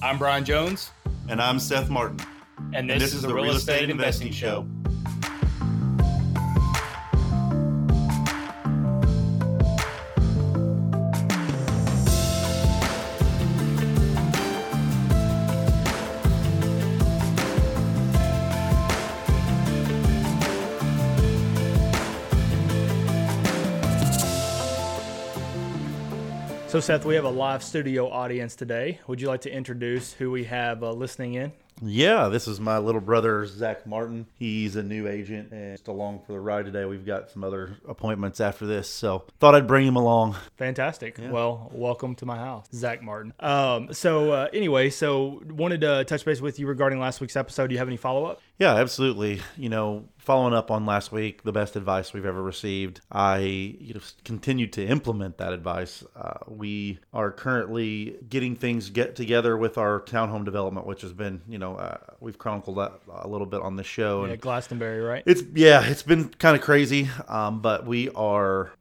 I'm Brian Jones, And I'm Seth Martin. and this, is, the Real Estate Investing Show. So, Seth, we have a live studio audience today. Would you like to introduce who we have uh, listening in? Yeah, this is my little brother, Zach Martin. He's a new agent and just along for the ride today. We've got some other appointments after this, so thought I'd bring him along. Fantastic. Well, welcome to my house, Zach Martin. Um, so, uh, anyway, so wanted to touch base with you regarding last week's episode. Do you have any follow up? Yeah, absolutely. You know, following up on last week, the best advice we've ever received, I you know continued to implement that advice. Uh, we are currently getting things get together with our townhome development, which has been you know uh, we've chronicled that a little bit on the show. Yeah, And Glastonbury, right? it's yeah, it's been kind of crazy, um, but we are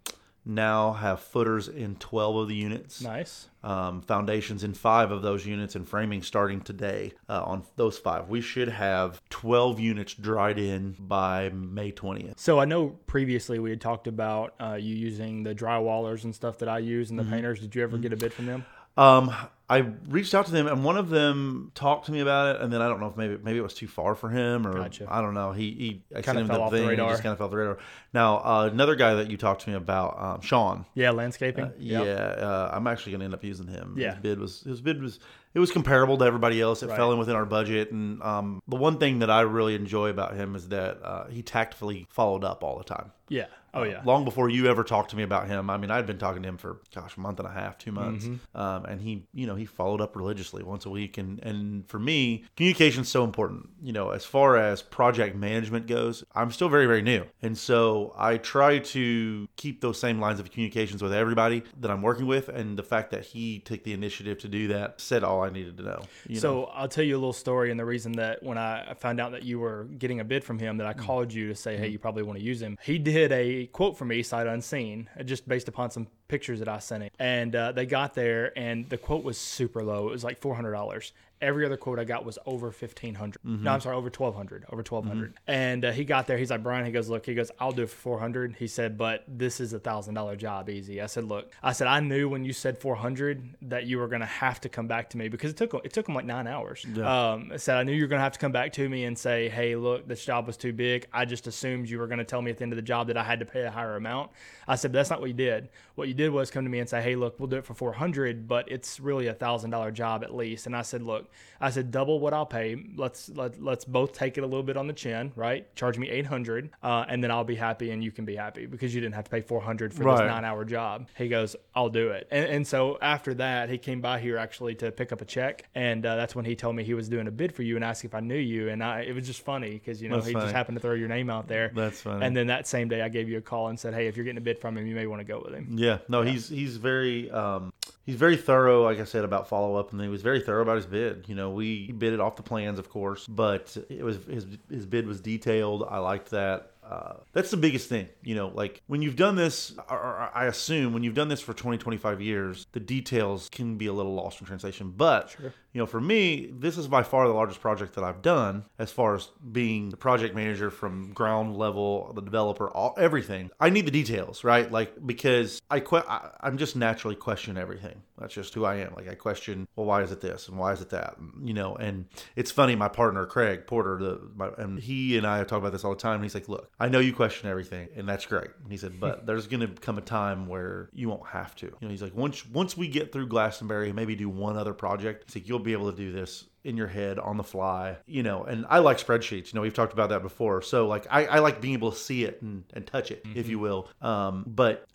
now have footers in 12 of the units Nice. um, foundations in five of those units and framing starting today uh, on those five. We should have 12 units dried in by May 20th. So I know previously we had talked about uh, you using the drywallers and stuff that I use and the painters. Did you ever get a bid from them? Um, I reached out to them, and one of them talked to me about it, and then I don't know if maybe maybe it was too far for him, or Gotcha. I don't know. He he I Kinda fell the off the thing, and he radar. just kind of fell off the radar. Now uh, another guy that you talked to me about, um, Sean. Yeah, landscaping. Uh, Yeah, uh, I'm actually going to end up using him. Yeah. His bid was his bid was it was comparable to everybody else. It Right. fell in within our budget, and um, the one thing that I really enjoy about him is that uh, he tactfully followed up all the time. Yeah. Oh yeah. Long before you ever talked to me about him, I mean, I'd been talking to him for gosh, a month and a half, two months, Mm-hmm. um, and he, you know, he followed up religiously once a week. And and for me, communication's so important. You know, as far as project management goes, I'm still very very new, and so I try to keep those same lines of communications with everybody that I'm working with. And the fact that he took the initiative to do that said all I needed to know. You know? So I'll tell you a little story, and the reason that when I found out that you were getting a bid from him, Mm. that I called you to say, "Hey, you probably want to use him." He did a quote for me, sight unseen, uh, just based upon some pictures that I sent him, and uh, they got there, and the quote was super low. It was like four hundred dollars. Every other quote I got was over 1500. Mm-hmm. No, I'm sorry, over twelve hundred, over twelve And uh, he got there. He's like, Brian. He goes, look. He goes, I'll do it for four hundred. He said, but this is a thousand dollar job, easy. I said, look. I said, I knew when you said four hundred that you were gonna have to come back to me because it took it took him like nine hours. Um, I said I knew you were gonna have to come back to me and say, hey, look, this job was too big. I just assumed you were gonna tell me at the end of the job that I had to pay a higher amount. I said, but that's not what you did. What you did was come to me and say, hey, look, we'll do it for four hundred, but it's really a thousand dollar job at least. And I said, look, I said double what I'll pay. Let's let let's both take it a little bit on the chin, right? Charge me eight hundred, uh, and then I'll be happy and you can be happy because you didn't have to pay four hundred for this nine hour job. He goes, I'll do it. And, and so after that, he came by here actually to pick up a check, and uh, that's when he told me he was doing a bid for you and asked if I knew you. And I, it was just funny because you know That's he funny. just happened to throw your name out there. That's funny. And then that same day, I gave you a call and said, hey, if you're getting a bid from him, you may want to go with him. Yeah, no, he's he's very um, he's very thorough, like I said about follow up, and he was very thorough about his bid. You know, we bid it off the plans, of course, but it was his his bid was detailed. I liked that. Uh, that's the biggest thing, you know, like when you've done this, or, or I assume when you've done this for 20, 25 years, the details can be a little lost in translation. But, you know, for me, this is by far the largest project that I've done as far as being the project manager from ground level, the developer, all everything. I need the details, right? Like, because I, que- I I'm just naturally question everything. That's just who I am. Like, I question, well, why is it this and why is it that? You know, and it's funny. My partner Craig Porter, the my, and he and I talk about this all the time. And he's like, "Look, I know you question everything, and that's great." And he said, "But there's going to come a time where you won't have to." You know, he's like, "Once once we get through Glastonbury, and maybe do one other project, he's like, you'll be able to do this." in your head on the fly you know and i like spreadsheets you know we've talked about that before so like i, I like being able to see it and, and touch it if you will um, but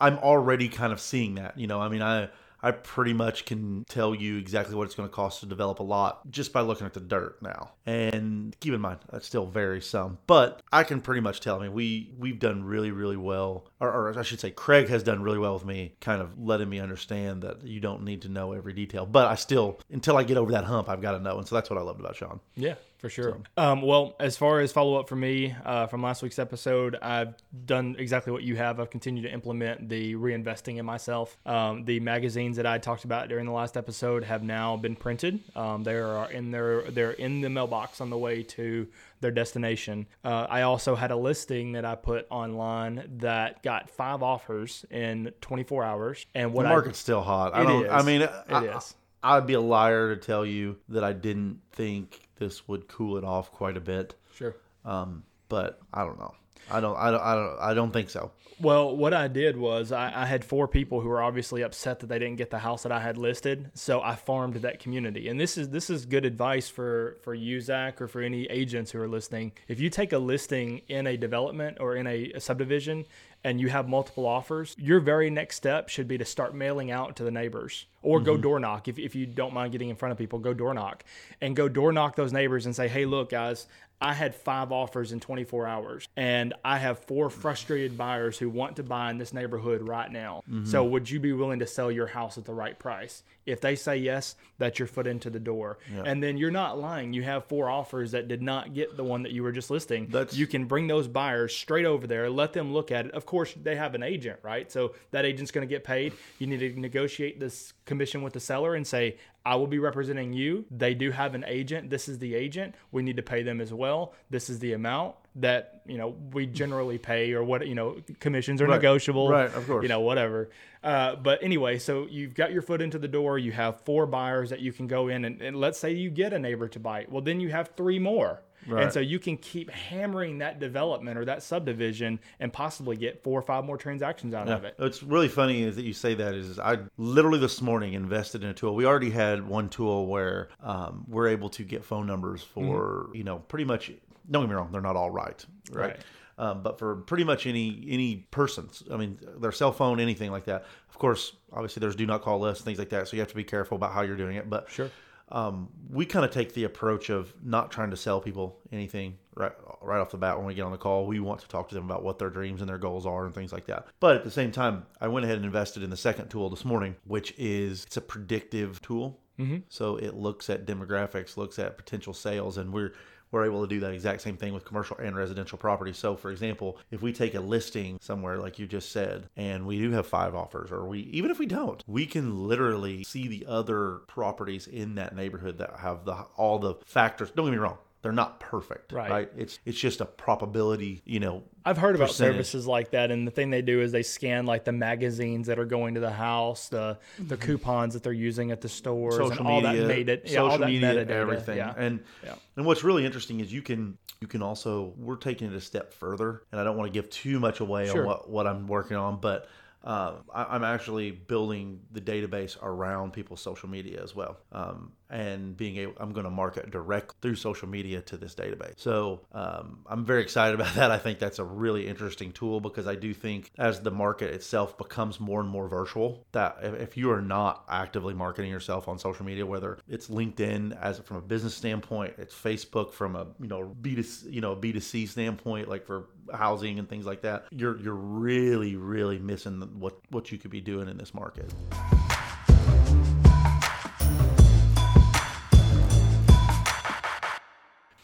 I'm already kind of seeing that. You know, I mean, I I pretty much can tell you exactly what it's going to cost to develop a lot just by looking at the dirt now. And keep in mind, that's still varies some, but I can pretty much tell. I mean, we we've done really really well, or, or I should say, Craig has done really well with me, kind of letting me understand that you don't need to know every detail. But I still, until I get over that hump, I've got to know, and so that's what I loved about Sean. Yeah. For sure. Um, well, as far as follow up for me uh, from last week's episode, I've done exactly what you have. I've continued to implement the reinvesting in myself. Um, the magazines that I talked about during the last episode have now been printed. Um, they are in their they're in the mailbox on the way to their destination. Uh, I also had a listing that I put online that got five offers in 24 hours. And what the market's I, still hot. I don't. I mean, It I, is. I'd be a liar to tell you that I didn't think this would cool it off quite a bit. sure. Um, but I don't know. I don't. I don't. I don't. I don't think so. Well, what I did was I, I had four people who were obviously upset that they didn't get the house that I had listed, so I farmed that community. And this is this is good advice for for you, Zach, or for any agents who are listening. If you take a listing in a development or in a, a subdivision and you have multiple offers, your very next step should be to start mailing out to the neighbors or go mm-hmm. door knock. If, if you don't mind getting in front of people, go door knock and go door knock those neighbors and say, hey, look, guys, I had five offers in 24 hours, and I have four frustrated buyers who want to buy in this neighborhood right now. Mm-hmm. So, would you be willing to sell your house at the right price? If they say yes, that's your foot into the door. And then you're not lying. You have four offers that did not get the one that you were just listing. That's- you can bring those buyers straight over there, let them look at it. Of course, they have an agent, right? So that agent's going to get paid. You need to negotiate this commission with the seller and say, I will be representing you. They do have an agent. This is the agent. We need to pay them as well. This is the amount that, you know, we generally pay or what, you know, commissions are Right. negotiable. Right, of course. You know, whatever. Uh, but anyway, so you've got your foot into the door. You have four buyers that you can go in and, and let's say you get a neighbor to buy. Well, then you have three more. And so you can keep hammering that development or that subdivision and possibly get four or five more transactions out of it. What's really funny is that you say that is I literally this morning invested in a tool. We already had one tool where um, we're able to get phone numbers for you know pretty much. Don't get me wrong, they're not all right, right? Right. Um, but for pretty much any any persons, I mean, their cell phone, anything like that. Of course, obviously, there's do not call lists, things like that. So you have to be careful about how you're doing it. But Sure. Um, we kind of take the approach of not trying to sell people anything right right off the bat when we get on the call. We want to talk to them about what their dreams and their goals are and things like that. But at the same time, I went ahead and invested in the second tool this morning, which is it's a predictive tool. Mm-hmm. So it looks at demographics, looks at potential sales, and we're we're able to do that exact same thing with commercial and residential property. So, for example, if we take a listing somewhere, like you just said, and we do have five offers, or we even if we don't, we can literally see the other properties in that neighborhood that have the all the factors. Don't get me wrong. They're not perfect, Right. right? It's it's just a probability, you know. I've heard about percentage. services like that, and the thing they do is they scan like the magazines that are going to the house, the the coupons that they're using at the stores, Mm-hmm. social and all media, that made it, yeah, social all media, metadata, everything. Yeah. And Yeah. and what's really interesting is you can you can also we're taking it a step further, and I don't want to give too much away Sure. on what what I'm working on, but. Uh, I, I'm actually building the database around people's social media as well, um, and being able. I'm going to market direct through social media to this database. So um, I'm very excited about that. I think that's a really interesting tool because I do think as the market itself becomes more and more virtual, that if, you are not actively marketing yourself on social media, whether it's LinkedIn as from a business standpoint, it's Facebook from a you know B to you know B to C standpoint, like for housing and things like that, you're you're really really missing what what you could be doing in this market.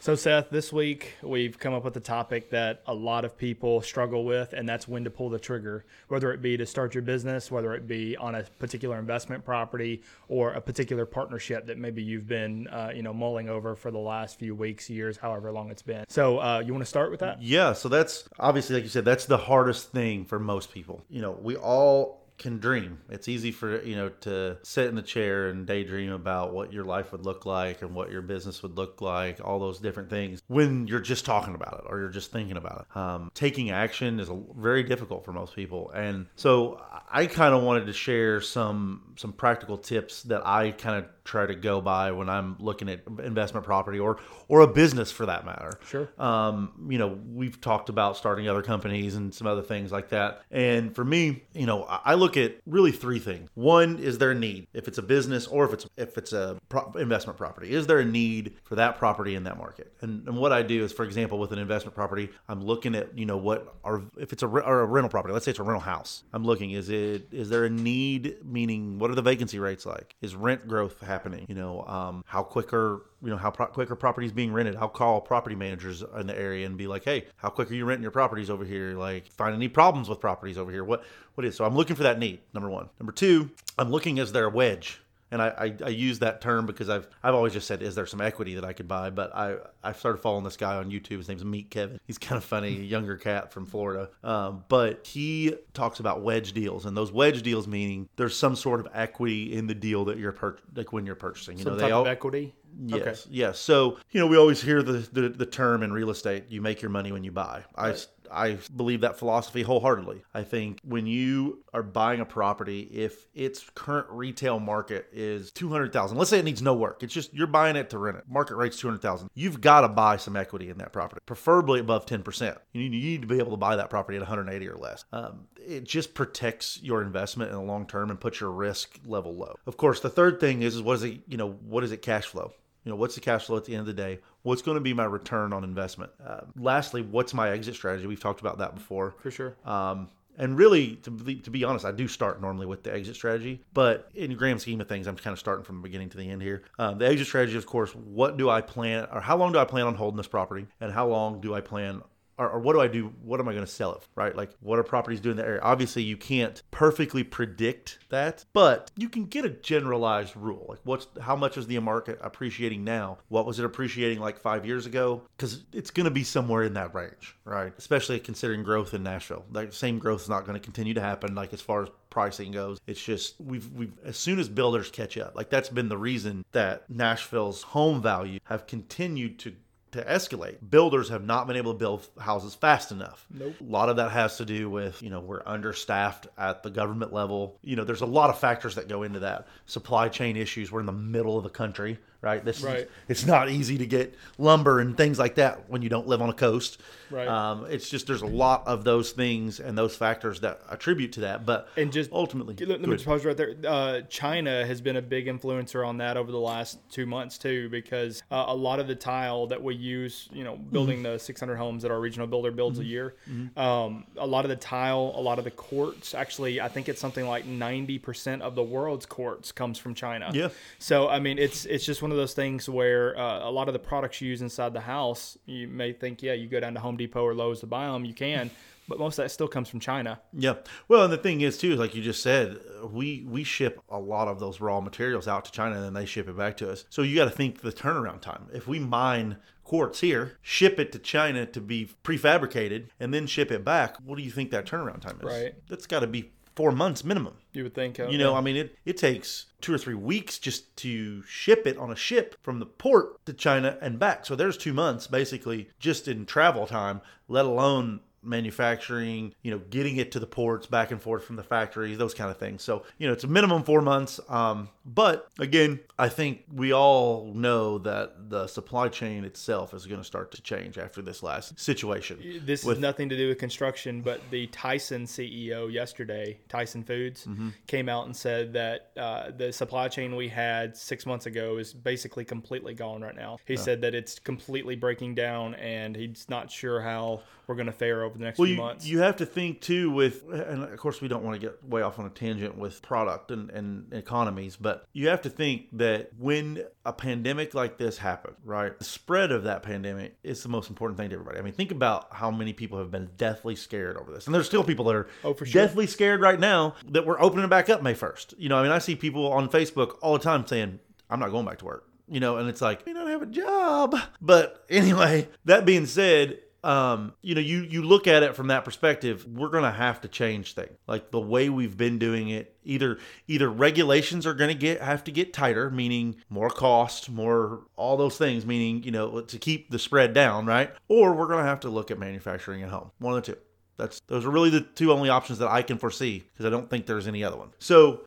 So, Seth, this week we've come up with a topic that a lot of people struggle with, and that's when to pull the trigger, whether it be to start your business, whether it be on a particular investment property or a particular partnership that maybe you've been, uh, you know, mulling over for the last few weeks, years, however long it's been. So, uh, you want to start with that? Yeah, so that's obviously, like you said, that's the hardest thing for most people. You know, we all can dream. It's easy for, you know, to sit in the chair and daydream about what your life would look like and what your business would look like, all those different things when you're just talking about it or you're just thinking about it. Um, taking action is a, very difficult for most people. And so I kind of wanted to share some some practical tips that I kind of try to go by when I'm looking at investment property or or a business for that matter. Sure. Um, you know, we've talked about starting other companies and some other things like that. And for me, you know, I look at really three things. One is there a need if it's a business or if it's if it's a pro- investment property. Is there a need for that property in that market? And, and what I do is, for example, with an investment property, I'm looking at you know what are if it's a, re- or a rental property. Let's say it's a rental house. I'm looking is it is there a need meaning what are the vacancy rates like? Is rent growth happening? You know, um, how quick are you know how pro- quick are properties being rented? I'll call property managers in the area and be like, hey, how quick are you renting your properties over here? Like, find any problems with properties over here? What what is? So I'm looking for that need. Number one. Number two, I'm looking as there a wedge and I, I, I, use that term because I've I've always just said, is there some equity that I could buy? But I I started following this guy on YouTube. His name's Meet Kevin. He's kind of funny, younger cat from Florida. Um, but he talks about wedge deals, and those wedge deals meaning there's some sort of equity in the deal that you're like when you're purchasing. You some know, type they all of equity. Yes, Okay. yes. So you know, we always hear the, the the term in real estate: you make your money when you buy. I I believe that philosophy wholeheartedly. I think when you are buying a property, if its current retail market is two hundred thousand, let's say it needs no work, it's just you're buying it to rent it. Market rate's two hundred thousand. You've got to buy some equity in that property, preferably above ten percent. You need, to be able to buy that property at one hundred eighty or less. Um, it just protects your investment in the long term and puts your risk level low. Of course, the third thing is, is what is it? You know, what is it? Cash flow. You know, what's the cash flow at the end of the day? What's going to be my return on investment? Uh, lastly, what's my exit strategy? We've talked about that before. For sure. Um, and really, to be, to be honest, I do start normally with the exit strategy, but in the grand scheme of things, I'm kind of starting from the beginning to the end here. Um, the exit strategy, of course, what do I plan, or how long do I plan on holding this property, and how long do I plan or, or, what do I do? What am I going to sell it? For, Right? Like, what are properties doing in the area? Obviously, you can't perfectly predict that, but you can get a generalized rule. Like, what's how much is the market appreciating now? What was it appreciating like five years ago? Because it's going to be somewhere in that range, right? Especially considering growth in Nashville. That same growth is not going to continue to happen. Like as far as pricing goes, it's just we've we've as soon as builders catch up, like that's been the reason that Nashville's home value have continued to to escalate. Builders have not been able to build houses fast enough. Nope. A lot of that has to do with, you know, we're understaffed at the government level. You know, there's a lot of factors that go into that. Supply chain issues. We're in the middle of the country, right? This Right. Is, it's not easy to get lumber and things like that when you don't live on a coast. Right. Um, it's just there's a lot of those things and those factors that attribute to that. But And just ultimately, Let, me just pause right there. Uh, China has been a big influencer on that over the last two months too, because uh, a lot of the tile that we use, you know, building Mm-hmm. the 600 homes that our regional builder builds a year, um, a lot of the tile, a lot of the quartz, actually, I think it's something like 90% of the world's quartz comes from China. Yeah. So I mean, it's it's just one of those things where uh, a lot of the products you use inside the house, you may think, yeah, you go down to Home Depot or Lowe's to buy them, you can, but most of that still comes from China. Yeah. Well, and the thing is too, like you just said, we we ship a lot of those raw materials out to China and then they ship it back to us. So you got to think the turnaround time. If we mine quartz here, ship it to China to be prefabricated, and then ship it back, what do you think that turnaround time is? Right. That's got to be four months minimum. You would think, uh, You know, yeah. I mean, it, it takes two or three weeks just to ship it on a ship from the port to China and back. So there's two months basically just in travel time, let alone manufacturing, you know, getting it to the ports back and forth from the factories, those kind of things. So, you know, it's a minimum four months. Um, but again, I think we all know that the supply chain itself is going to start to change after this last situation. This with- has nothing to do with construction, but the Tyson CEO yesterday, Tyson Foods, Mm-hmm. came out and said that uh, the supply chain we had six months ago is basically completely gone right now. He said that it's completely breaking down, and he's not sure how we're going to fare over the next Well, few you, months. you have to think too with, and of course we don't want to get way off on a tangent with product and, and economies, but you have to think that when a pandemic like this happens, right, the spread of that pandemic is the most important thing to everybody. I mean, think about how many people have been deathly scared over this, and there's still people that are Oh, for sure. deathly scared right now that we're opening back up May first. You know, I mean, I see people on Facebook all the time saying, "I'm not going back to work." You know, and it's like, you don't have a job. But anyway, that being said, um, you know, you you look at it from that perspective, we're gonna have to change things. Like the way we've been doing it, either either regulations are gonna get have to get tighter, meaning more cost, more all those things, meaning, you know, to keep the spread down, right? Or we're gonna have to look at manufacturing at home. One of the two. That's those are really the two only options that I can foresee because I don't think there's any other one. So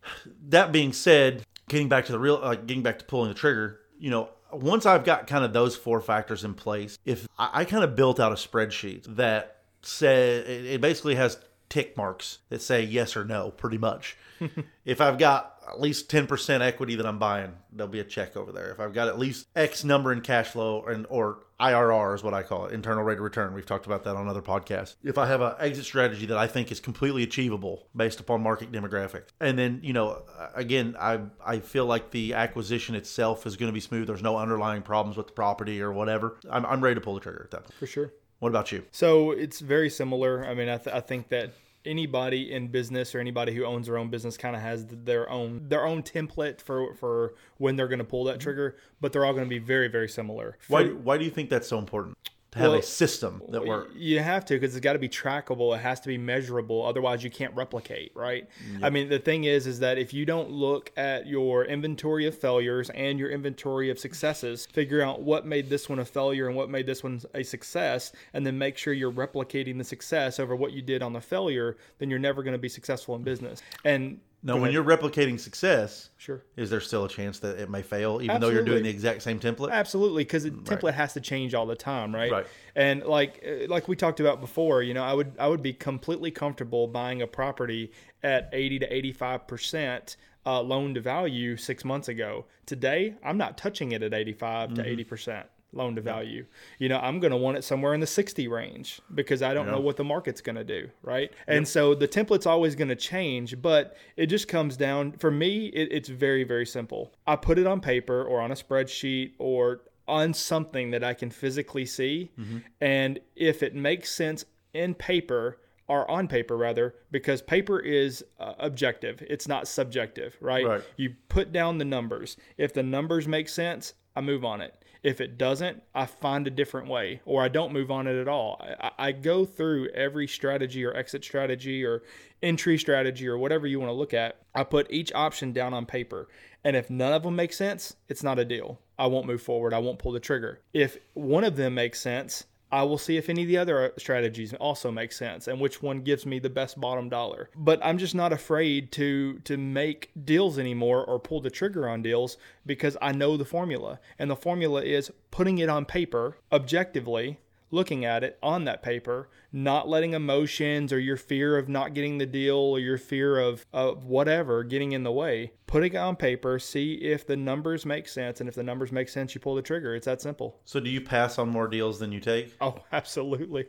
that being said, getting back to the real, like getting back to pulling the trigger, you know, once I've got kind of those four factors in place, if I, I kind of built out a spreadsheet that said it, it basically has tick marks that say yes or no, pretty much. if I've got at least 10% equity that I'm buying, there'll be a check over there. If I've got at least X number in cash flow and or IRR is what I call it, internal rate of return. We've talked about that on other podcasts. If I have an exit strategy that I think is completely achievable based upon market demographics, and then you know, again, I I feel like the acquisition itself is going to be smooth. There's no underlying problems with the property or whatever. I'm, I'm ready to pull the trigger at that point. For sure. What about you? So it's very similar. I mean, I, th- I think that anybody in business or anybody who owns their own business kind of has their own their own template for for when they're going to pull that mm-hmm. trigger, but they're all going to be very very similar. Why why do you think that's so important? Have Well, a system that works. You have to because it's got to be trackable. It has to be measurable. Otherwise, you can't replicate, right? I mean, the thing is, is that if you don't look at your inventory of failures and your inventory of successes, figure out what made this one a failure and what made this one a success, and then make sure you're replicating the success over what you did on the failure, then you're never going to be successful in business. And Now, when you're replicating success, sure. is there still a chance that it may fail, even though you're doing the exact same template? Absolutely, because the template has to change all the time, right? Right. And like uh, like we talked about before, you know, I would I would be completely comfortable buying a property at eighty to eighty five percent uh, loan to value six months ago. Today, I'm not touching it at eighty Mm-hmm. to eighty percent loan to value. You know, I'm going to want it somewhere in the 60 range because I don't know what the market's going to do, right? And so the template's always going to change, but it just comes down for me it, it's very very simple. I put it on paper or on a spreadsheet or on something that I can physically see and if it makes sense in paper or on paper rather because paper is uh, objective it's not subjective right? Right. you put down the numbers if the numbers make sense i move on it if it doesn't i find a different way or i don't move on it at all. I, I go through every strategy or exit strategy or entry strategy or whatever you want to look at. I put each option down on paper and if none of them make sense it's not a deal. I won't move forward. I won't pull the trigger. If one of them makes sense I will see if any of the other uh, strategies also make sense and which one gives me the best bottom dollar. But I'm just not afraid to to make deals anymore or pull the trigger on deals because I know the formula. And the formula is putting it on paper objectively, looking at it on that paper, not letting emotions or your fear of not getting the deal or your fear of, of whatever getting in the way. Putting it on paper, see if the numbers make sense, and if the numbers make sense, you pull the trigger. It's that simple. So, do you pass on more deals than you take? Oh, absolutely.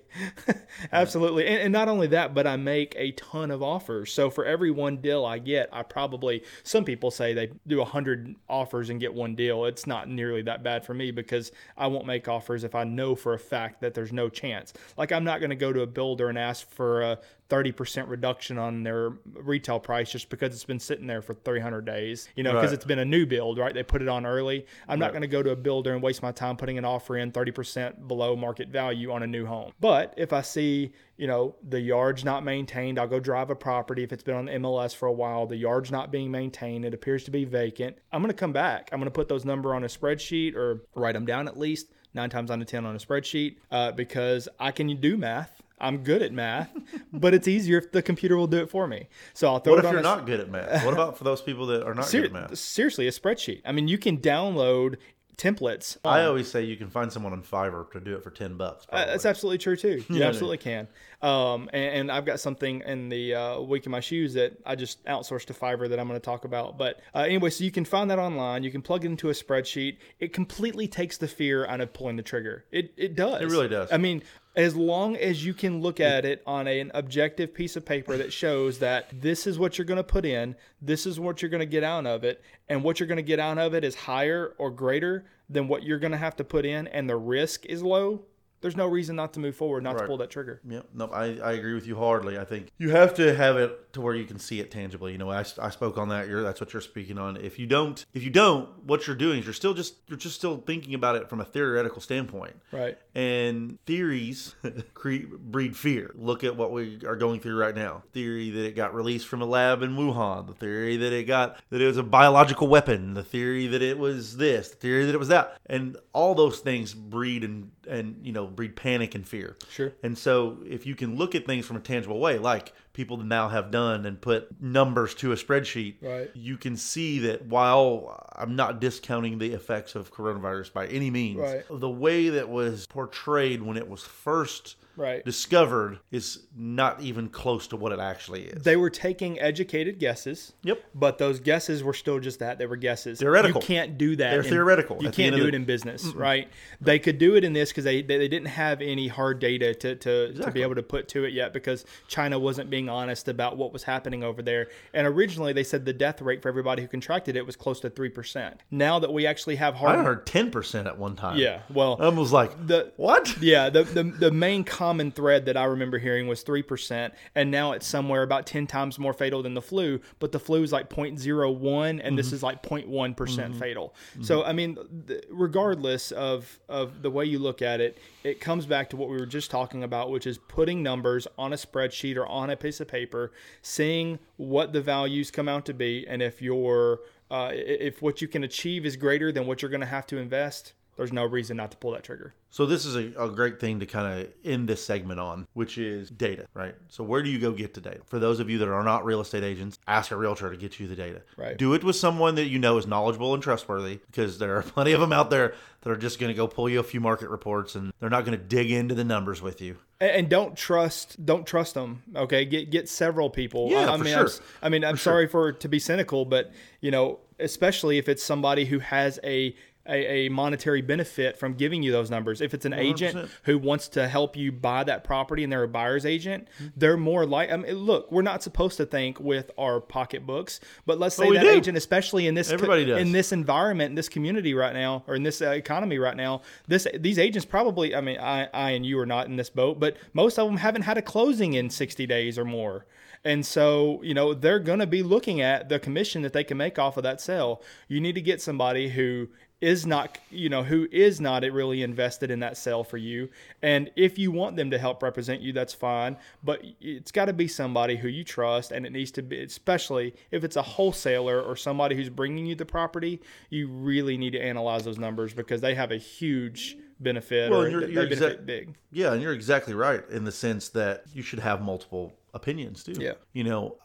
absolutely. And, and not only that, but I make a ton of offers. So for every one deal I get, I probably, some people say they do 100 offers and get one deal. It's not nearly that bad for me because I won't make offers if I know for a fact that there's no chance. Like I'm not going to go to a builder and ask for a 30% reduction on their retail price just because it's been sitting there for 300 days, you know, because Right. it's been a new build, right? They put it on early. I'm not going to go to a builder and waste my time putting an offer in 30% below market value on a new home. But if I see, you know, the yard's not maintained, I'll go drive a property. If it's been on the MLS for a while, the yard's not being maintained, it appears to be vacant. I'm going to come back. I'm going to put those number on a spreadsheet or write them down at least nine times out of 10 on a spreadsheet uh, because I can do math. I'm good at math, but it's easier if the computer will do it for me. So I'll throw What it if you're a- not good at math? What about for those people that are not Ser- good at math? seriously, a spreadsheet. I mean, you can download templates. I um, always say you can find someone on Fiverr to do it for ten bucks. Uh, that's absolutely true too. You Yeah. absolutely can. Um, and, and I've got something in the uh, week of my shoes that I just outsourced to Fiverr that I'm going to talk about. But uh, anyway, so you can find that online. You can plug it into a spreadsheet. It completely takes the fear out of pulling the trigger. It it does. It really does. I mean, as long as you can look at it on a- an objective piece of paper that shows that this is what you're going to put in, this is what you're going to get out of it, and what you're going to get out of it is higher or greater than what you're going to have to put in, and the risk is low. There's no reason not to move forward, not to pull that trigger. Yep. No, I, I agree with you hardly. I think you have to have it to where you can see it tangibly. You know, I, I spoke on that. You're that's what you're speaking on. If you don't, if you don't, what you're doing is you're still just you're just still thinking about it from a theoretical standpoint. Right. And theories cre- breed fear. Look at what we are going through right now. Theory that it got released from a lab in Wuhan. The theory that it got that it was a biological weapon. The theory that it was this. The theory that it was that. And all those things breed and and you know breed panic and fear. Sure. And so if you can look at things from a tangible way, like people now have done and put numbers to a spreadsheet, Right. you can see that while I'm not discounting the effects of coronavirus by any means, Right. the way that was portrayed when it was first Right. discovered is not even close to what it actually is. They were taking educated guesses. Yep. But those guesses were still just that. They were guesses. Theoretical. You can't do that. They're in- theoretical You can't of do the- it in business, right? They could do it in this because they, they they didn't have any hard data to to, to be able to put to it yet because China wasn't being honest about what was happening over there. And originally they said the death rate for everybody who contracted it was close to three percent. Now that we actually have hard. I heard 10% at one time. yeah, well, I was like, the what? yeah, the, the the main common thread that I remember hearing was three percent, and now it's somewhere about ten times more fatal than the flu. But the flu is like 0.01, and this mm-hmm. is like 0.1 percent mm-hmm. fatal. Mm-hmm. So I mean, th- regardless of of the way you look at it, it comes back to what we were just talking about, which is putting numbers on a spreadsheet or on a piece of paper, seeing what the values come out to be, and if your uh, if what you can achieve is greater than what you're going to have to invest, there's no reason not to pull that trigger. So this is a, a great thing to kind of end this segment on, which is data, right? So where do you go get the data? For those of you that are not real estate agents, ask a realtor to get you the data. Right. Do it with someone that you know is knowledgeable and trustworthy, because there are plenty of them out there that are just going to go pull you a few market reports and they're not going to dig into the numbers with you. And- and don't trust don't trust them okay get get several people Yeah, i, I for mean sure. I'm, I mean i'm sorry for to be cynical but you know especially if it's somebody who has a a, a monetary benefit from giving you those numbers. If it's an agent 100%. who wants to help you buy that property and they're a buyer's agent, they're more like. I mean, look, we're not supposed to think with our pocketbooks, but let's say that do. agent, especially in this co- Everybody does. in this environment, in this community right now, or in this uh, economy right now, this these agents probably. I mean, I, I and you are not in this boat, but most of them haven't had a closing in sixty days or more. And so, you know, they're going to be looking at the commission that they can make off of that sale. You need to get somebody who is not, you know, who is not it really invested in that sale for you. And if you want them to help represent you, that's fine. But it's got to be somebody who you trust, and it needs to be, especially if it's a wholesaler or somebody who's bringing you the property, you really need to analyze those numbers because they have a huge benefit Well, or you're- you're benefit exact- big. Yeah, and you're exactly right in the sense that you should have multiple opinions too. Yeah. You know,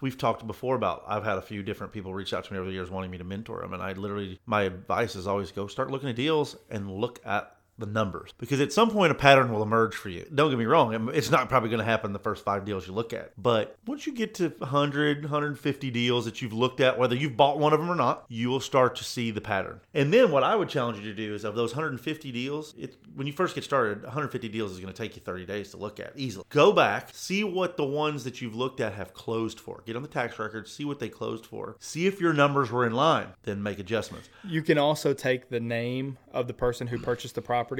we've talked before about I've had a few different people reach out to me over the years wanting me to mentor them, and I literally my advice is always go start looking at deals and look at the numbers because at some point a pattern will emerge for you. Don't get me wrong, it's not probably going to happen the first five deals you look at. But once you get to 100, 150 deals that you've looked at, whether you've bought one of them or not, you will start to see the pattern. And then what I would challenge you to do is of those 150 deals, it, when you first get started, 150 deals is going to take you 30 days to look at easily. Go back, see what the ones that you've looked at have closed for. Get on the tax record, see what they closed for. See if your numbers were in line, then make adjustments. You can also take the name of the person who purchased the property,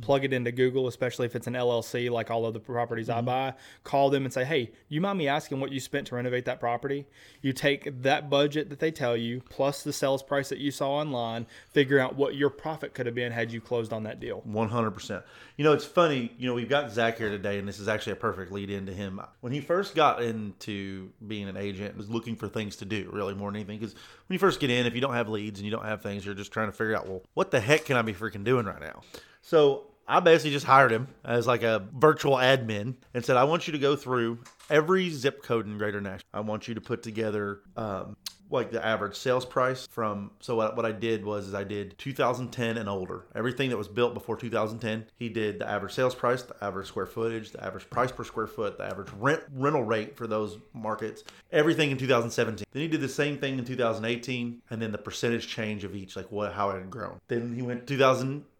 plug it into Google, especially if it's an LLC like all of the properties I mm-hmm. buy. Call them and say, "Hey, you mind me asking what you spent to renovate that property?" You take that budget that they tell you plus the sales price that you saw online, figure out what your profit could have been had you closed on that deal. One hundred percent. You know, it's funny. You know, we've got Zach here today, and this is actually a perfect lead into him. When he first got into being an agent, was looking for things to do, really more than anything. Because when you first get in, if you don't have leads and you don't have things, you're just trying to figure out, well, what the heck can I be freaking doing right now? So I basically just hired him as like a virtual admin and said, I want you to go through every zip code in Greater Nashville. I want you to put together um, like the average sales price from. So what, what I did was is I did 2010 and older. Everything that was built before 2010, he did the average sales price, the average square footage, the average price per square foot, the average rent rental rate for those markets, everything in 2017. Then he did the same thing in 2018, and then the percentage change of each, like what how it had grown. Then he went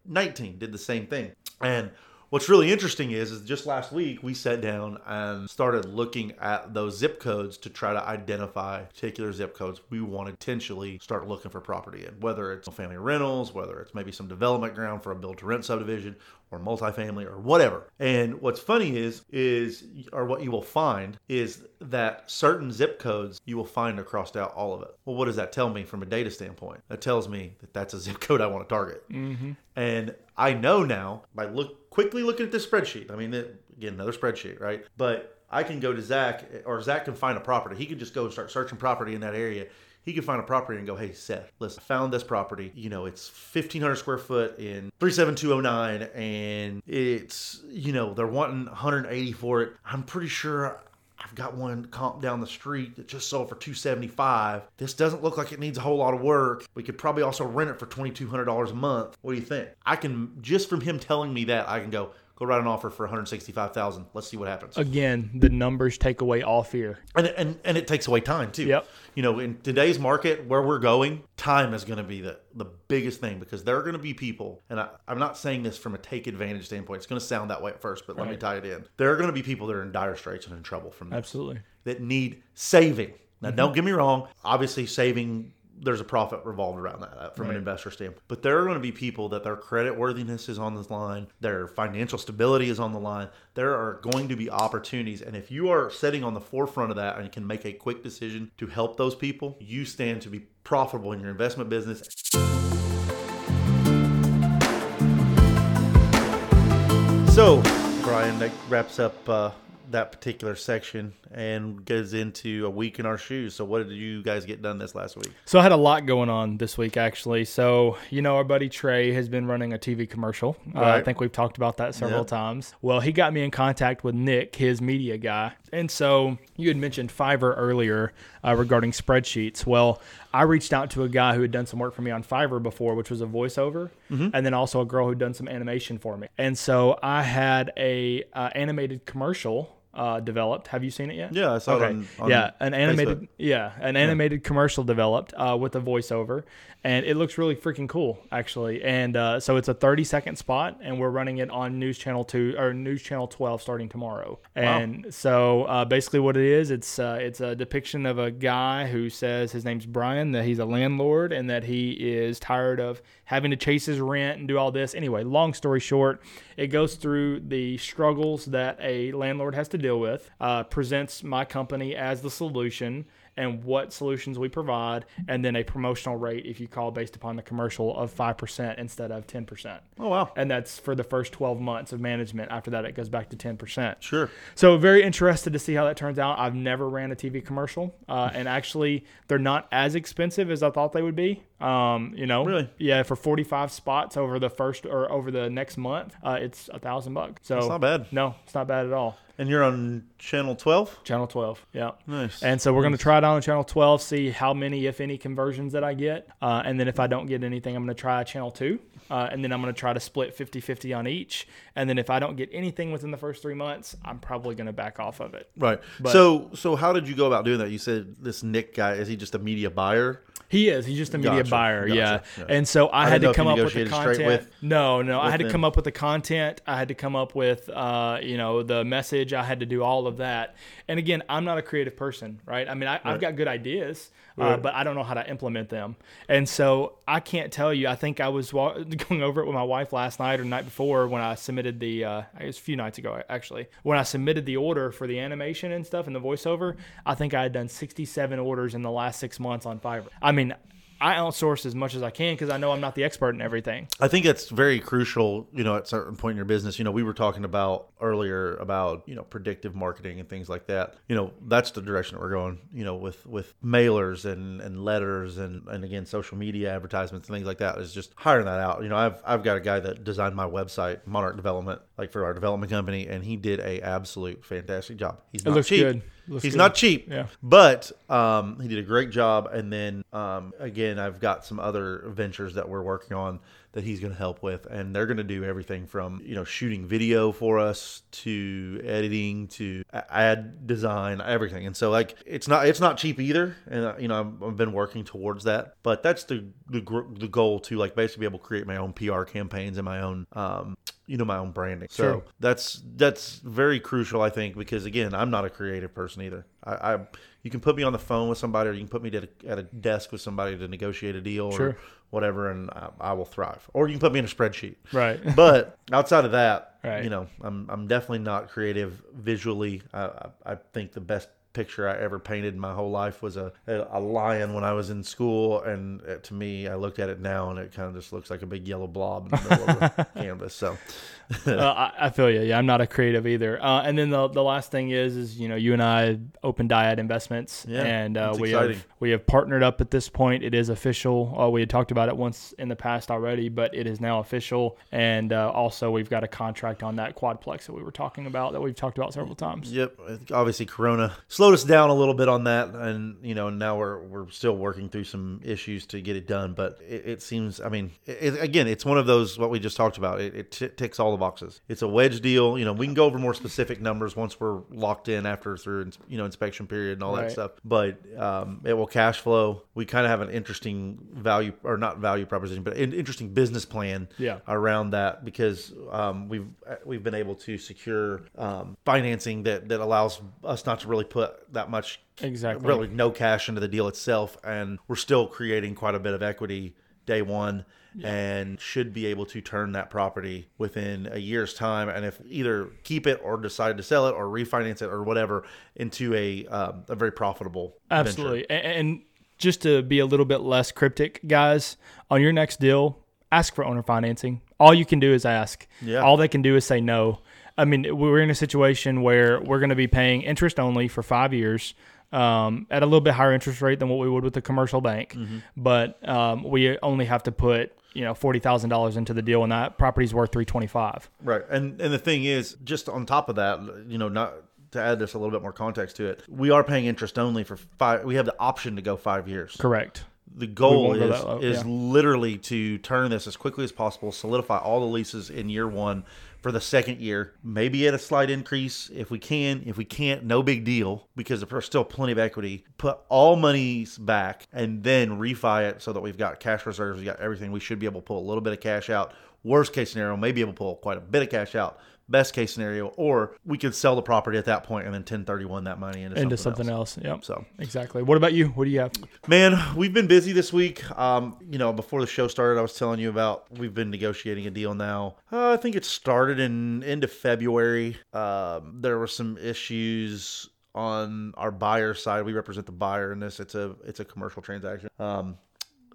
2019, did the same thing, and What's really interesting is, is just last week we sat down and started looking at those zip codes to try to identify particular zip codes we want to potentially start looking for property in, whether it's family rentals, whether it's maybe some development ground for a build to rent subdivision or multifamily or whatever. And what's funny is, is or what you will find is that certain zip codes you will find across out all of it. Well, what does that tell me from a data standpoint? That tells me that that's a zip code I want to target. Mm-hmm. And I know now by look quickly looking at this spreadsheet. I mean, it, again, another spreadsheet, right? But I can go to Zach, or Zach can find a property. He can just go and start searching property in that area. He can find a property and go, hey, Seth, listen, I found this property. You know, it's 1,500 square foot in 37209, and it's, you know, they're wanting 180 for it. I'm pretty sure I've got one comp down the street that just sold for 275. This doesn't look like it needs a whole lot of work. We could probably also rent it for $2,200 a month. What do you think? I can just from him telling me that I can go go write an offer for 165,000. Let's see what happens. Again, the numbers take away all fear. And, and and it takes away time too. Yep. You know, in today's market where we're going, time is going to be the the biggest thing because there are going to be people, and I, I'm not saying this from a take advantage standpoint. It's going to sound that way at first, but let me tie it in. There are going to be people that are in dire straits and in trouble from this Absolutely. that need saving. Now, Mm-hmm. don't get me wrong. Obviously, saving there's a profit revolved around that from an investor standpoint. But there are going to be people that their credit worthiness is on the line, their financial stability is on the line. There are going to be opportunities, and if you are sitting on the forefront of that and can make a quick decision to help those people, you stand to be profitable in your investment business. So, Brian, that wraps up uh, that particular section and goes into a week in our shoes. So, what did you guys get done this last week? So I had a lot going on this week, actually. So you know, our buddy Trey has been running a TV commercial. Uh, I think we've talked about that several Yep. times. Well, he got me in contact with Nick, his media guy, and so you had mentioned Fiverr earlier uh, regarding spreadsheets. Well, I reached out to a guy who had done some work for me on Fiverr before, which was a voiceover, Mm-hmm. and then also a girl who'd done some animation for me. And so I had a uh, animated commercial. Uh, developed. Have you seen it yet? Yeah, I saw it on- on yeah, an animated Facebook. yeah, an animated commercial developed uh, with a voiceover, and it looks really freaking cool, actually. And uh, so it's a 30 second spot, and we're running it on News Channel Two or News Channel 12 starting tomorrow. And so uh, basically, what it is, it's uh, it's a depiction of a guy who says his name's Brian, that he's a landlord, and that he is tired of having to chase his rent and do all this. Anyway, long story short, it goes through the struggles that a landlord has to deal with, uh, presents my company as the solution and what solutions we provide, and then a promotional rate if you call based upon the commercial of 5% instead of 10%. Oh, wow. And that's for the first 12 months of management. After that, it goes back to 10%. Sure. So very interested to see how that turns out. I've never ran a TV commercial, uh, and actually, they're not as expensive as I thought they would be. Um, you know, Really? yeah, for 45 spots over the first or over the next month, uh, it's a thousand bucks. So It's not bad. No, it's not bad at all. And you're on channel 12? Channel 12, yeah. Nice. And so we're going to try it on channel 12, see how many, if any, conversions that I get. Uh, and then if I don't get anything, I'm going to try channel 2. Uh, and then I'm going to try to split 50 50 on each. And then if I don't get anything within the first three months, I'm probably going to back off of it. Right. But- so, so how did you go about doing that? You said this Nick guy is he just a media buyer? He is. He's just a media Gotcha, buyer. gotcha, Yeah. yeah. And so I, I had to come up with the content. with- no, no. I had to them. come up with the content. I had to come up with, uh, you know, the message. I had to do all of that. And again, I'm not a creative person, right? I mean, I, I've got good ideas, uh, but I don't know how to implement them. And so I can't tell you. I think I was wa- going over it with my wife last night or the night before when I submitted the, uh, it was a few nights ago, actually, when I submitted the order for the animation and stuff and the voiceover. I think I had done 67 orders in the last six months on Fiverr. I mean, I outsource as much as I can because I know I'm not the expert in everything. I think that's very crucial, you know, at a certain point in your business. You know, we were talking about earlier about, you know, predictive marketing and things like that. You know, that's the direction that we're going, you know, with with mailers and and letters and and again social media advertisements and things like that is just hiring that out. You know, I've I've got a guy that designed my website, Monarch Development, like for our development company and he did a absolute fantastic job. He's not looks cheap. good. He's not cheap. Yeah. But um, he did a great job. And then um, again, I've got some other ventures that we're working on that he's going to help with, and they're going to do everything from you know shooting video for us to editing to ad design, everything. And so like it's not it's not cheap either, and uh, you know I've, I've been working towards that. But that's the the, the goal to like basically be able to create my own PR campaigns and my own um, you know my own branding. So Sure. that's that's very crucial, I think, because again, I'm not a creative person either. I, I you can put me on the phone with somebody, or you can put me at a, at a desk with somebody to negotiate a deal Sure. or whatever, and I, I will thrive. Or you can put me in a spreadsheet. Right. But outside of that, Right. you know, I'm I'm definitely not creative visually. I I, I think the best picture I ever painted in my whole life was a, a lion when I was in school. And uh, to me, I looked at it now and it kind of just looks like a big yellow blob in the middle of the canvas. So uh, I, I, feel you. Yeah, I'm not a creative either. Uh, and then the, the last thing is, is you know, you and I open Dyad Investments, yeah, and uh, we exciting. have we have partnered up at this point. It is official. Uh, we had talked about it once in the past already, but it is now official. And uh, also, we've got a contract on that quadplex that we were talking about that we've talked about several times. Yep. Obviously, Corona slowed us down a little bit on that, and you know, now we're we're still working through some issues to get it done. But it, it seems, I mean, it, again, it's one of those what we just talked about. It, it t- ticks all the boxes. It's a wedge deal. You know, we can go over more specific numbers once we're locked in after through you know inspection period and all right. that stuff. But um, it will cash flow. We kind of have an interesting value or not value proposition, but an interesting business plan yeah. around that because um, we've we've been able to secure um, financing that that allows us not to really put that much exactly really no cash into the deal itself, and we're still creating quite a bit of equity day one yeah. and should be able to turn that property within a year's time. And if either keep it or decide to sell it or refinance it or whatever into a um, a very profitable absolutely. Venture. And just to be a little bit less cryptic, guys, on your next deal, ask for owner financing. All you can do is ask. Yeah. All they can do is say no. I mean, we're in a situation where we're going to be paying interest only for five years um, at a little bit higher interest rate than what we would with a commercial bank. Mm-hmm. But um, we only have to put you know forty thousand dollars into the deal, and that property's worth three twenty five. Right, and and the thing is, just on top of that, you know, not to add this a little bit more context to it, we are paying interest only for five. We have the option to go five years. Correct. The goal is is yeah. literally to turn this as quickly as possible, solidify all the leases in year one for the second year. Maybe at a slight increase if we can. If we can't, no big deal because there's still plenty of equity. Put all monies back and then refi it so that we've got cash reserves, we've got everything. We should be able to pull a little bit of cash out. Worst case scenario, maybe able to pull quite a bit of cash out best case scenario, or we could sell the property at that point and then 1031 that money into, into something, something else. else. Yep. So exactly. What about you? What do you have? Man, we've been busy this week. Um, you know, before the show started, I was telling you about we've been negotiating a deal now. Uh, I think it started in end of February. Um, there were some issues on our buyer side. We represent the buyer in this. It's a it's a commercial transaction. Um,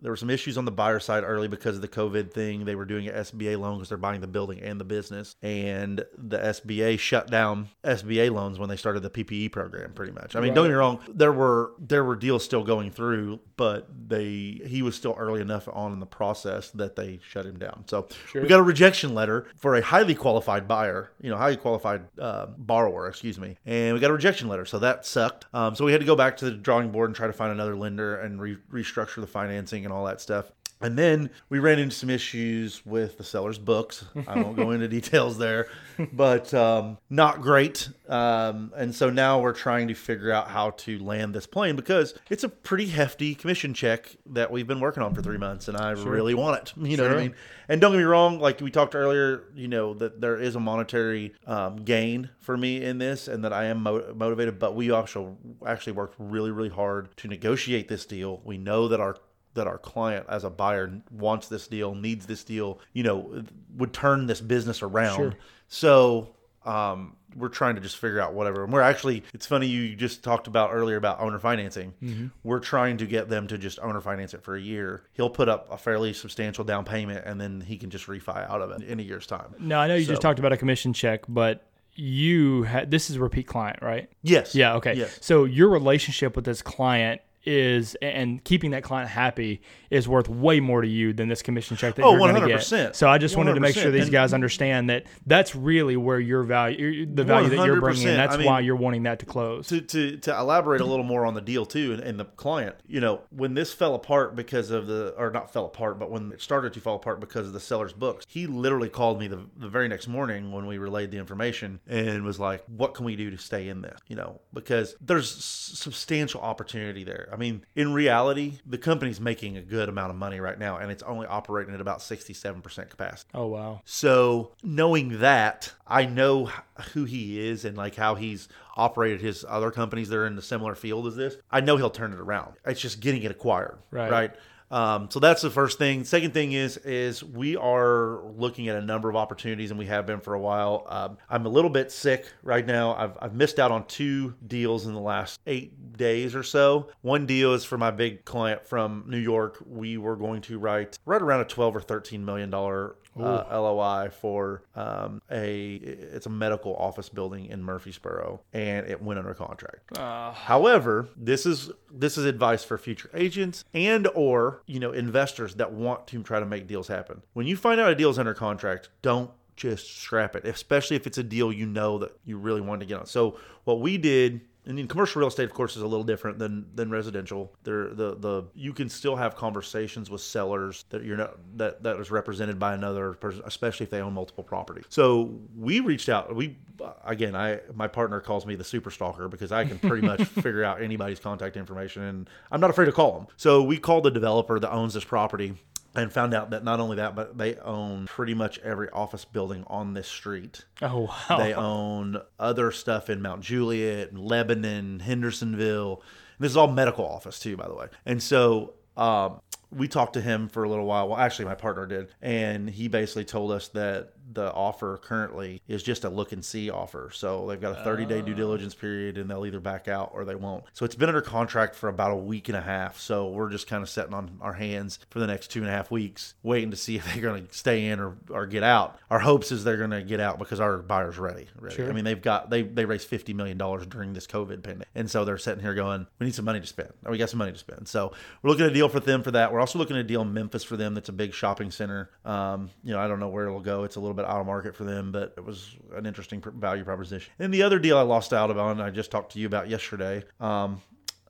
there were some issues on the buyer side early because of the COVID thing. They were doing an SBA loan because they're buying the building and the business, and the SBA shut down SBA loans when they started the PPE program. Pretty much. I mean, right. don't get me wrong. There were there were deals still going through, but they he was still early enough on in the process that they shut him down. So sure. we got a rejection letter for a highly qualified buyer, you know, highly qualified uh, borrower, excuse me, and we got a rejection letter. So that sucked. Um, so we had to go back to the drawing board and try to find another lender and re- restructure the financing and and all that stuff. And then we ran into some issues with the seller's books. I won't go into details there, but um, not great. Um, and so now we're trying to figure out how to land this plane because it's a pretty hefty commission check that we've been working on for three months, and I sure. really want it. You know sure. what I mean? And don't get me wrong, like we talked earlier, you know that there is a monetary um, gain for me in this, and that I am mo- motivated. But we also actually worked really, really hard to negotiate this deal. We know that our that our client as a buyer wants this deal, needs this deal, you know, would turn this business around. Sure. So um, we're trying to just figure out whatever. And we're actually, it's funny you just talked about earlier about owner financing. Mm-hmm. We're trying to get them to just owner finance it for a year. He'll put up a fairly substantial down payment and then he can just refi out of it in a year's time. No, I know you so, just talked about a commission check, but you had this is a repeat client, right? Yes. Yeah. Okay. Yes. So your relationship with this client is and keeping that client happy is worth way more to you than this commission check that oh, you're going to get. So I just wanted to make sure these guys understand that that's really where your value, the value that you're bringing in, that's I mean, why you're wanting that to close. To, to, to elaborate a little more on the deal too, and, and, the client, you know, when this fell apart because of the, or not fell apart, but when it started to fall apart because of the seller's books, he literally called me the, the very next morning when we relayed the information and was like, what can we do to stay in this? You know, because there's substantial opportunity there. I mean, in reality, the company's making a good amount of money right now, and it's only operating at about 67% capacity. Oh, wow. So, knowing that, I know who he is and like how he's operated his other companies that are in the similar field as this. I know he'll turn it around. It's just getting it acquired. Right. Right. Um, so that's the first thing. Second thing is is we are looking at a number of opportunities, and we have been for a while. Um, I'm a little bit sick right now. I've, I've missed out on two deals in the last eight days or so. One deal is for my big client from New York. We were going to write right around a 12 or 13 million dollar uh, LOI for um, a it's a medical office building in Murfreesboro, and it went under contract. Uh, However, this is this is advice for future agents and or you know investors that want to try to make deals happen. When you find out a deal's under contract, don't just scrap it, especially if it's a deal you know that you really want to get on. So what we did and in commercial real estate, of course, is a little different than than residential. There, the the you can still have conversations with sellers that you're not that that is represented by another person, especially if they own multiple properties. So we reached out. We again, I my partner calls me the super stalker because I can pretty much figure out anybody's contact information, and I'm not afraid to call them. So we called the developer that owns this property and found out that not only that, but they own pretty much every office building on this street. oh wow. They own other stuff in Mount Juliet, and Lebanon, Hendersonville. And this is all medical office too, by the way. And so um, we talked to him for a little while. Well, actually, my partner did, and he basically told us that the offer currently is just a look and see offer. So they've got a 30 day due diligence period, and they'll either back out or they won't. So it's been under contract for about a week and a half. So we're just kind of sitting on our hands for the next two and a half weeks, waiting to see if they're going to stay in or, or get out. Our hopes is they're going to get out because our buyer's ready. ready. Sure. I mean, they've got they they raised 50 million dollars during this COVID pandemic, and so they're sitting here going, we need some money to spend. We got some money to spend. So we're looking at a deal for them for that. We're also looking at a deal in Memphis for them. That's a big shopping center. Um, you know, I don't know where it'll go. It's a little bit out of market for them, but it was an interesting value proposition. And the other deal I lost out on, I just talked to you about yesterday. Um,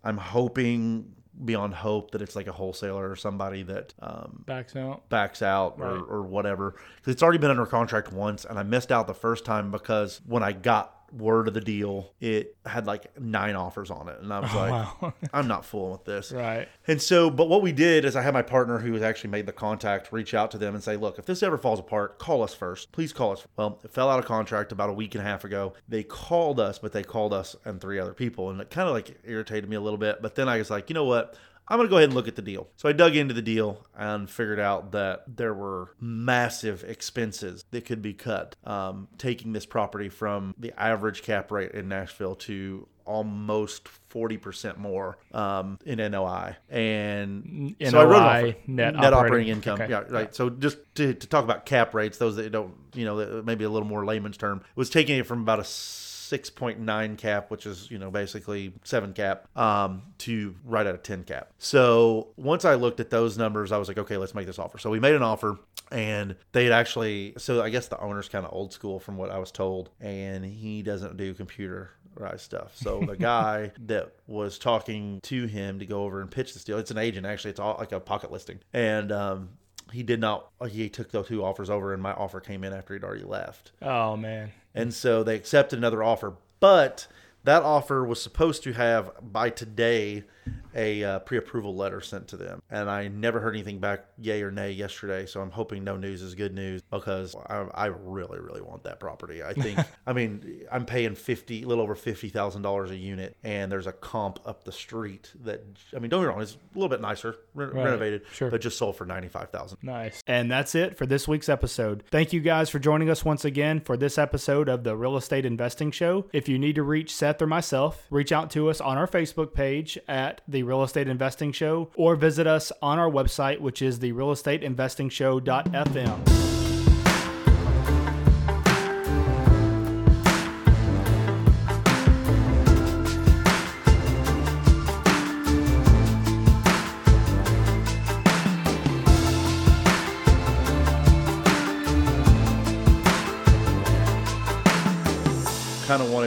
I'm hoping beyond hope that it's like a wholesaler or somebody that um, Backs out. backs out or, or whatever because it's already been under contract once and i missed out the first time because when i got word of the deal it had like nine offers on it and i was oh, like wow. i'm not fooling with this right. and so, but what we did is I had my partner who has actually made the contact reach out to them and say, look, if this ever falls apart, call us first. Please call us. Well, it fell out of contract about a week and a half ago. They called us, but they called us and three other people. And it kind of like irritated me a little bit. But then I was like, you know what? I'm going to go ahead and look at the deal. So I dug into the deal and figured out that there were massive expenses that could be cut, um, taking this property from the average cap rate in Nashville to almost 40% more um, in NOI. And N- so I wrote NOI, offer. net operating, operating- income. okay. Yeah, right. So just to, to talk about cap rates, those that don't, you know, maybe a little more layman's term, was taking it from about a 6.9 cap, which is, you know, basically 7 cap, um, to right at a 10 cap. So once I looked at those numbers, I was like, okay, let's make this offer. So we made an offer and they had actually, so I guess the owner's kind of old school from what I was told, and he doesn't do computer right stuff. So the guy that was talking to him to go over and pitch this deal, it's an agent actually, it's all like a pocket listing. And um, he did not, he took those two offers over, and my offer came in after he'd already left. Oh man. And so they accepted another offer. But that offer was supposed to have by today a uh, pre-approval letter sent to them, and I never heard anything back, yay or nay, yesterday. So I'm hoping no news is good news because I, I really, really want that property. I think, I mean, I'm paying fifty, a little over fifty thousand dollars a unit, and there's a comp up the street that, I mean, don't get me wrong, it's a little bit nicer, re- Right. renovated, Sure. but just sold for ninety-five thousand. Nice. And that's it for this week's episode. Thank you guys for joining us once again for this episode of the Real Estate Investing Show. If you need to reach Seth or myself, reach out to us on our Facebook page at the Real Estate Investing Show or visit us on our website, which is the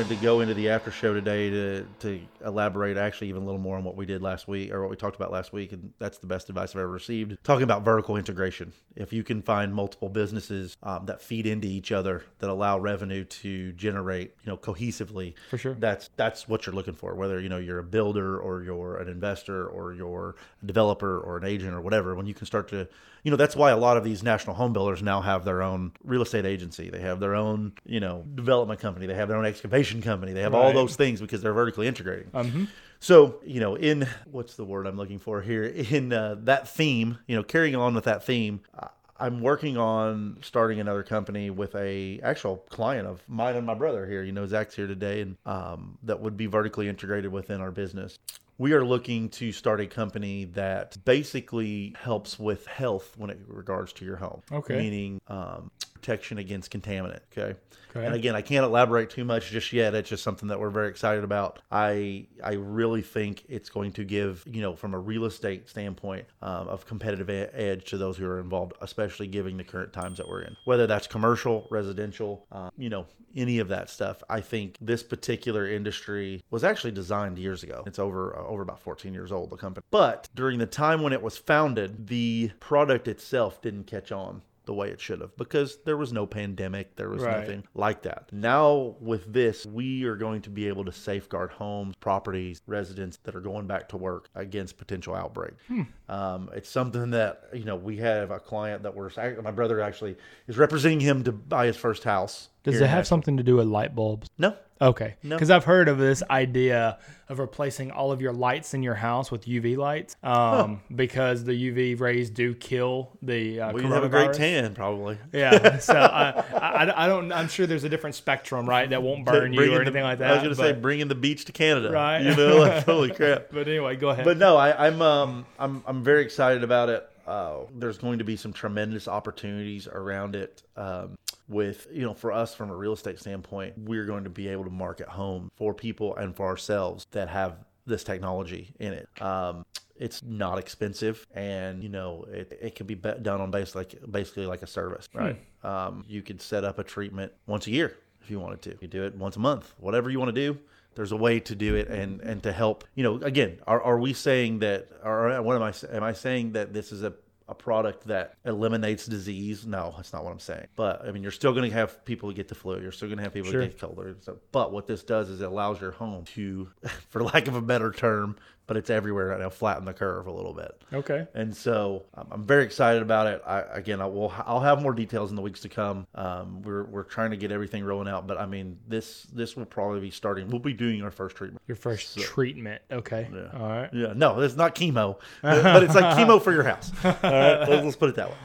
wanted to go into the after show today to to elaborate actually even a little more on what we did last week or what we talked about last week and that's the best advice i've ever received. Talking about vertical integration. If you can find multiple businesses um, that feed into each other that allow revenue to generate you know cohesively For sure. that's that's what you're looking for whether you know you're a builder or you're an investor or you're a developer or an agent or whatever. When you can start to you know that's why a lot of these national home builders now have their own real estate agency they have their own you know development company they have their own excavation company. They have all those things because they're vertically integrating. Mhm. So, you know, in what's the word I'm looking for here? In uh, that theme, you know, carrying on with that theme, I'm working on starting another company with a actual client of mine and my brother here. You know, Zach's here today, and um, that would be vertically integrated within our business. We are looking to start a company that basically helps with health when it regards to your home. Okay. Meaning um, protection against contaminant. Okay. Okay. And again, I can't elaborate too much just yet. It's just something that we're very excited about. I I really think it's going to give you know from a real estate standpoint um, of competitive edge to those who are involved, especially given the current times that we're in. Whether that's commercial, residential, uh, you know, any of that stuff. I think this particular industry was actually designed years ago. It's over uh, over about 14 years old, the company. But during the time when it was founded, the product itself didn't catch on the way it should have because there was no pandemic, there was Right. nothing like that. Now with this, we are going to be able to safeguard homes, properties, residents that are going back to work against potential outbreak. Hmm. Um, it's something that you know we have a client that we're my brother actually is representing him to buy his first house. Does it have Nashville. something to do with light bulbs? No, Okay. No. Because I've heard of this idea of replacing all of your lights in your house with UV lights um, because the UV rays do kill the uh, well, you have a great tan probably. Yeah. So I, I, I don't, I'm sure there's a different spectrum, right? That won't burn you or the- anything like that. I was going to say bringing the beach to Canada. Right. You know, like holy crap. But anyway, go ahead. But no, I, I'm um I'm I'm very excited about it. Uh, there's going to be some tremendous opportunities around it. Um, with you know, for us from a real estate standpoint, we're going to be able to market home for people and for ourselves that have this technology in it. Um, it's not expensive, and you know, it, it can be done on base like basically like a service, right? Um, you could set up a treatment once a year if you wanted to. You do it once a month, whatever you want to do there's a way to do it and and to help you know again are, are we saying that or what am i am i saying that this is a a product that eliminates disease? No that's not what i'm saying. But i mean you're still going to have people who get the flu. You're still going to have people Sure. get colder. So, but what this does is it allows your home to for lack of a better term but it's everywhere right now flatten the curve a little bit okay. and so um, I'm very excited about it. I, again, I will. I'll have more details in the weeks to come. Um, we're we're trying to get everything rolling out, but I mean this this will probably be starting. We'll be doing our first treatment. Your first So- treatment. Okay. Yeah. All right. Yeah, no, it's not chemo, but it's like chemo for your house. All right, let's, let's put it that way.